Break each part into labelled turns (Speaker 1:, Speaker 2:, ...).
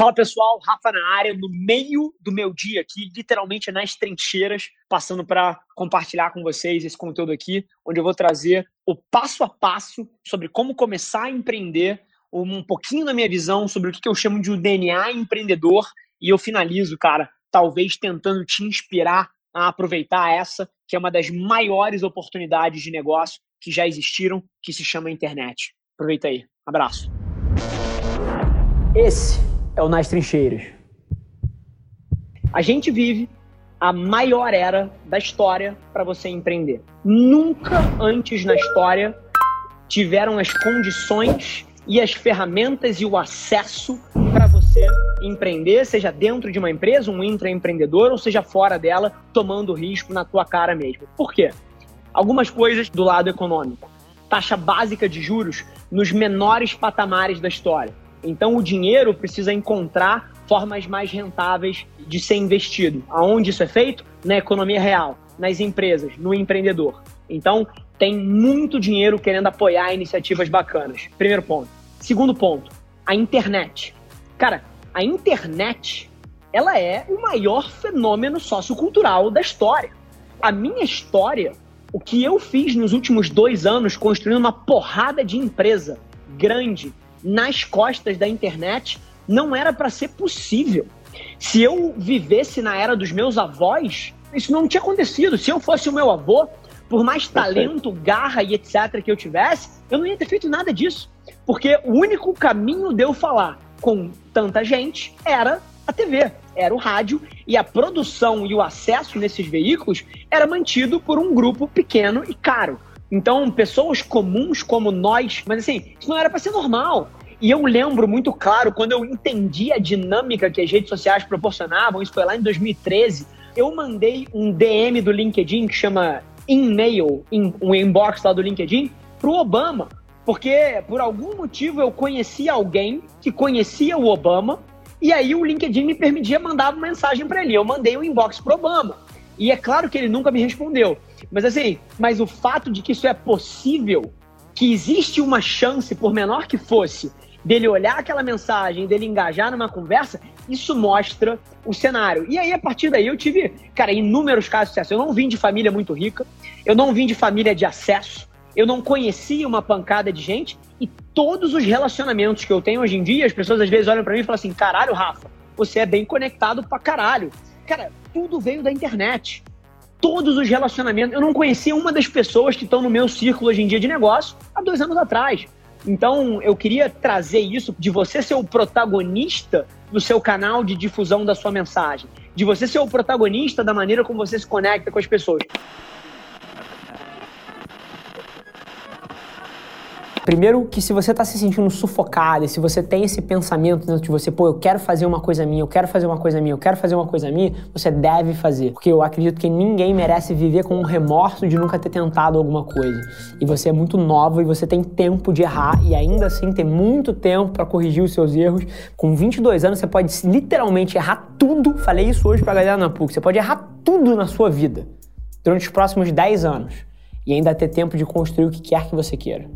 Speaker 1: Fala pessoal, Rafa na área, no meio do meu dia aqui, literalmente nas trincheiras, passando para compartilhar com vocês esse conteúdo aqui, onde eu vou trazer o passo a passo sobre como começar a empreender, um pouquinho da minha visão sobre o que eu chamo de o DNA empreendedor, e eu finalizo, cara, talvez tentando te inspirar a aproveitar essa, que é uma das maiores oportunidades de negócio que já existiram, que se chama internet. Aproveita aí. Abraço. Esse é o Nas Trincheiras. A gente vive a maior era da história para você empreender. Nunca antes na história tiveram as condições e as ferramentas e o acesso para você empreender, seja dentro de uma empresa, um intraempreendedor, ou seja fora dela, tomando risco na tua cara mesmo. Por quê? Algumas coisas do lado econômico. Taxa básica de juros nos menores patamares da história. Então o dinheiro precisa encontrar formas mais rentáveis de ser investido. Aonde isso é feito? Na economia real, nas empresas, no empreendedor. Então tem muito dinheiro querendo apoiar iniciativas bacanas. Primeiro ponto. Segundo ponto, a internet. Cara, a internet, ela é o maior fenômeno sociocultural da história. A minha história, o que eu fiz nos últimos dois anos construindo uma porrada de empresa grande, nas costas da internet não era para ser possível. Se eu vivesse na era dos meus avós, isso não tinha acontecido. Se eu fosse o meu avô, por mais talento, garra e etc que eu tivesse, eu não ia ter feito nada disso. Porque o único caminho de eu falar com tanta gente era a TV, era o rádio, e a produção e o acesso nesses veículos era mantido por um grupo pequeno e caro. Então, pessoas comuns como nós, mas assim, isso não era para ser normal. E eu lembro muito claro quando eu entendi a dinâmica que as redes sociais proporcionavam, isso foi lá em 2013. Eu mandei um DM do LinkedIn que chama in-mail, in, um inbox lá do LinkedIn, pro Obama. Porque por algum motivo eu conhecia alguém que conhecia o Obama, e aí o LinkedIn me permitia mandar uma mensagem para ele. Eu mandei um inbox pro Obama. E é claro que ele nunca me respondeu. Mas assim, mas o fato de que isso é possível, que existe uma chance, por menor que fosse, dele olhar aquela mensagem, dele engajar numa conversa, isso mostra o cenário. E aí, a partir daí, eu tive, cara, inúmeros casos de sucesso. Eu não vim de família muito rica, eu não vim de família de acesso, eu não conhecia uma pancada de gente, e todos os relacionamentos que eu tenho hoje em dia, as pessoas às vezes olham para mim e falam assim: caralho, Rafa, você é bem conectado pra caralho. Cara, tudo veio da internet. Todos os relacionamentos. Eu não conhecia uma das pessoas que estão no meu círculo hoje em dia de negócio há dois anos atrás. Então, eu queria trazer isso de você ser o protagonista do seu canal de difusão da sua mensagem, de você ser o protagonista da maneira como você se conecta com as pessoas. Primeiro que se você está se sentindo sufocado, e se você tem esse pensamento dentro de você, pô, eu quero fazer uma coisa minha, eu quero fazer uma coisa minha, eu quero fazer uma coisa minha, você deve fazer. Porque eu acredito que ninguém merece viver com um remorso de nunca ter tentado alguma coisa. E você é muito nova e você tem tempo de errar e ainda assim tem muito tempo para corrigir os seus erros. Com 22 anos você pode literalmente errar tudo. Falei isso hoje pra galera na PUC. Você pode errar tudo na sua vida durante os próximos 10 anos e ainda ter tempo de construir o que quer que você queira.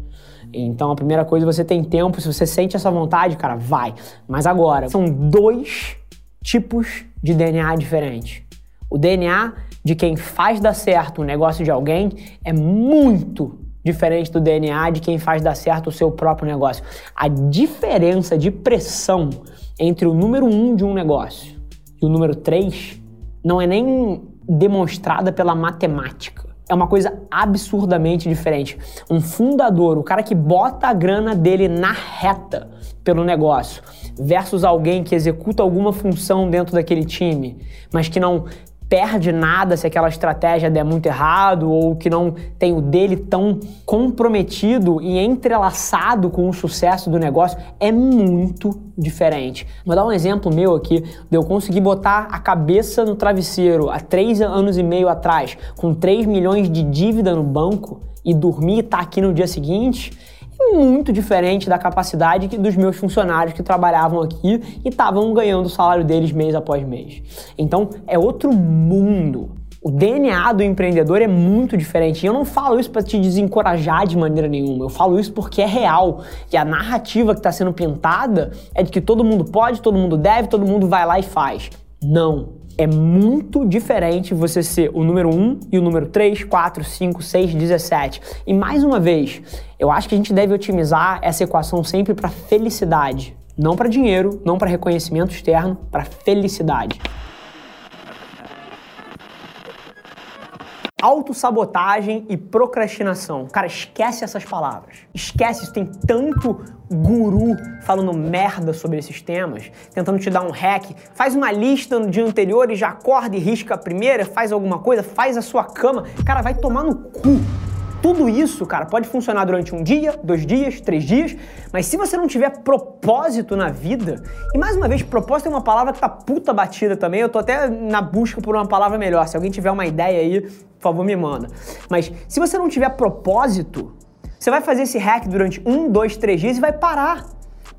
Speaker 1: Então a primeira coisa, você tem tempo, se você sente essa vontade, cara, vai. Mas agora, são dois tipos de DNA diferentes. O DNA de quem faz dar certo o negócio de alguém é muito diferente do DNA de quem faz dar certo o seu próprio negócio. A diferença de pressão entre o número um de um negócio e o número três não é nem demonstrada pela matemática é uma coisa absurdamente diferente. Um fundador, o cara que bota a grana dele na reta pelo negócio, versus alguém que executa alguma função dentro daquele time, mas que não perde nada se aquela estratégia der muito errado ou que não tem o dele tão comprometido e entrelaçado com o sucesso do negócio é muito diferente. Vou dar um exemplo meu aqui de eu conseguir botar a cabeça no travesseiro há três anos e meio atrás com 3 milhões de dívida no banco e dormir e estar tá aqui no dia seguinte muito diferente da capacidade dos meus funcionários que trabalhavam aqui e estavam ganhando o salário deles mês após mês. Então é outro mundo.
Speaker 2: O DNA do empreendedor é muito diferente. E eu não falo isso para te desencorajar de maneira nenhuma. Eu falo isso porque é real. E a narrativa que está sendo pintada é de que todo mundo pode, todo mundo deve, todo mundo vai lá e faz. Não. É muito diferente você ser o número 1 e o número 3, 4, 5, 6, 17. E mais uma vez, eu acho que a gente deve otimizar essa equação sempre para felicidade. Não para dinheiro, não para reconhecimento externo, para felicidade. Autossabotagem e procrastinação. Cara, esquece essas palavras. Esquece, tem tanto guru falando merda sobre esses temas, tentando te dar um hack. Faz uma lista no dia anterior e já acorda e risca a primeira, faz alguma coisa, faz a sua cama. Cara, vai tomar no cu. Tudo isso, cara, pode funcionar durante um dia, dois dias, três dias, mas se você não tiver propósito na vida, e mais uma vez, propósito é uma palavra que tá puta batida também, eu tô até na busca por uma palavra melhor. Se alguém tiver uma ideia aí, por favor, me manda. Mas se você não tiver propósito, você vai fazer esse hack durante um, dois, três dias e vai parar.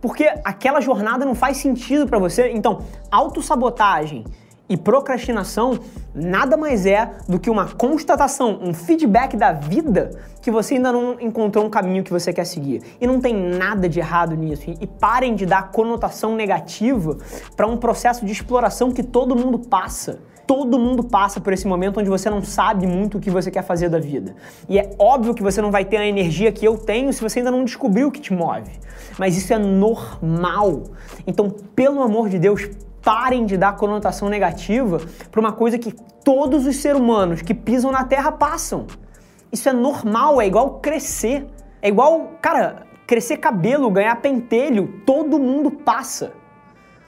Speaker 2: Porque aquela jornada não faz sentido para você. Então, autossabotagem e procrastinação nada mais é do que uma constatação, um feedback da vida que você ainda não encontrou um caminho que você quer seguir. E não tem nada de errado nisso. E parem de dar conotação negativa para um processo de exploração que todo mundo passa. Todo mundo passa por esse momento onde você não sabe muito o que você quer fazer da vida. E é óbvio que você não vai ter a energia que eu tenho se você ainda não descobriu o que te move. Mas isso é normal. Então, pelo amor de Deus, parem de dar conotação negativa para uma coisa que todos os seres humanos que pisam na Terra passam. Isso é normal, é igual crescer. É igual, cara, crescer cabelo, ganhar pentelho, todo mundo passa.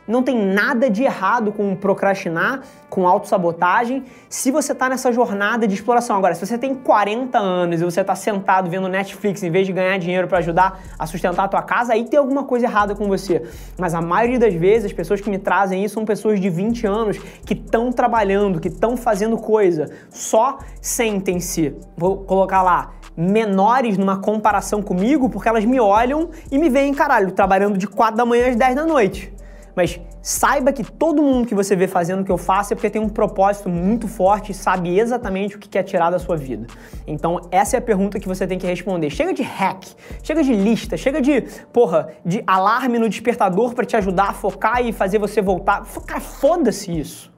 Speaker 2: Não tem nada de errado com procrastinar, com autossabotagem, se você está nessa jornada de exploração. Agora, se você tem 40 anos e você está sentado vendo Netflix em vez de ganhar dinheiro para ajudar a sustentar a tua casa, aí tem alguma coisa errada com você. Mas a maioria das vezes, as pessoas que me trazem isso são pessoas de 20 anos que estão trabalhando, que estão fazendo coisa. Só sentem-se, vou colocar lá, menores numa comparação comigo, porque elas me olham e me veem, caralho, trabalhando de 4 da manhã às 10 da noite. Mas saiba que todo mundo que você vê fazendo o que eu faço é porque tem um propósito muito forte e sabe exatamente o que quer tirar da sua vida. Então, essa é a pergunta que você tem que responder. Chega de hack, chega de lista, chega de, porra, de alarme no despertador para te ajudar a focar e fazer você voltar. Cara, foda-se isso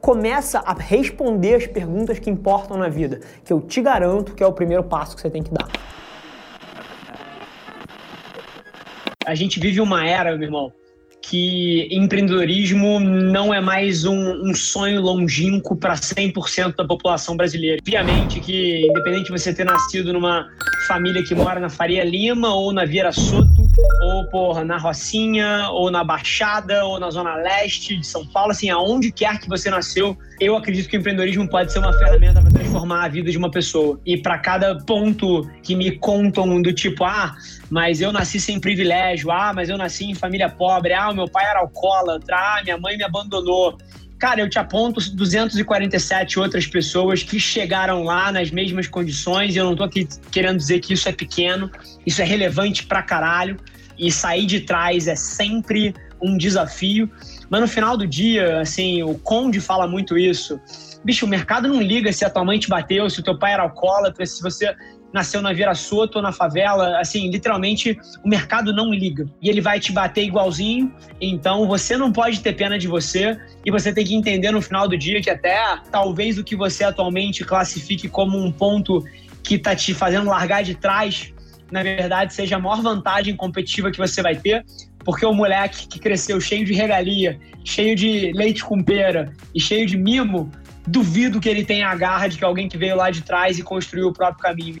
Speaker 2: começa a responder as perguntas que importam na vida, que eu te garanto que é o primeiro passo que você tem que dar.
Speaker 1: A gente vive uma era, meu irmão, que empreendedorismo não é mais um, um sonho longínquo para 100% da população brasileira. Obviamente que, independente de você ter nascido numa família que mora na Faria Lima ou na Vieira Soto, ou porra, na Rocinha, ou na Baixada, ou na Zona Leste de São Paulo, assim, aonde quer que você nasceu, eu acredito que o empreendedorismo pode ser uma ferramenta para transformar a vida de uma pessoa. E para cada ponto que me contam do tipo, ah, mas eu nasci sem privilégio, ah, mas eu nasci em família pobre, ah, meu pai era alcoólatra, ah, minha mãe me abandonou. Cara, eu te aponto 247 outras pessoas que chegaram lá nas mesmas condições, e eu não tô aqui querendo dizer que isso é pequeno, isso é relevante pra caralho, e sair de trás é sempre um desafio. Mas no final do dia, assim, o Conde fala muito isso. Bicho, o mercado não liga se a tua mãe te bateu, se o teu pai era alcoólatra, se você nasceu na Vira Soto ou na favela, assim, literalmente o mercado não liga. E ele vai te bater igualzinho, então você não pode ter pena de você e você tem que entender no final do dia que até talvez o que você atualmente classifique como um ponto que tá te fazendo largar de trás, na verdade seja a maior vantagem competitiva que você vai ter, porque o moleque que cresceu cheio de regalia, cheio de leite com pera e cheio de mimo, duvido que ele tenha a garra de que alguém que veio lá de trás e construiu o próprio caminho.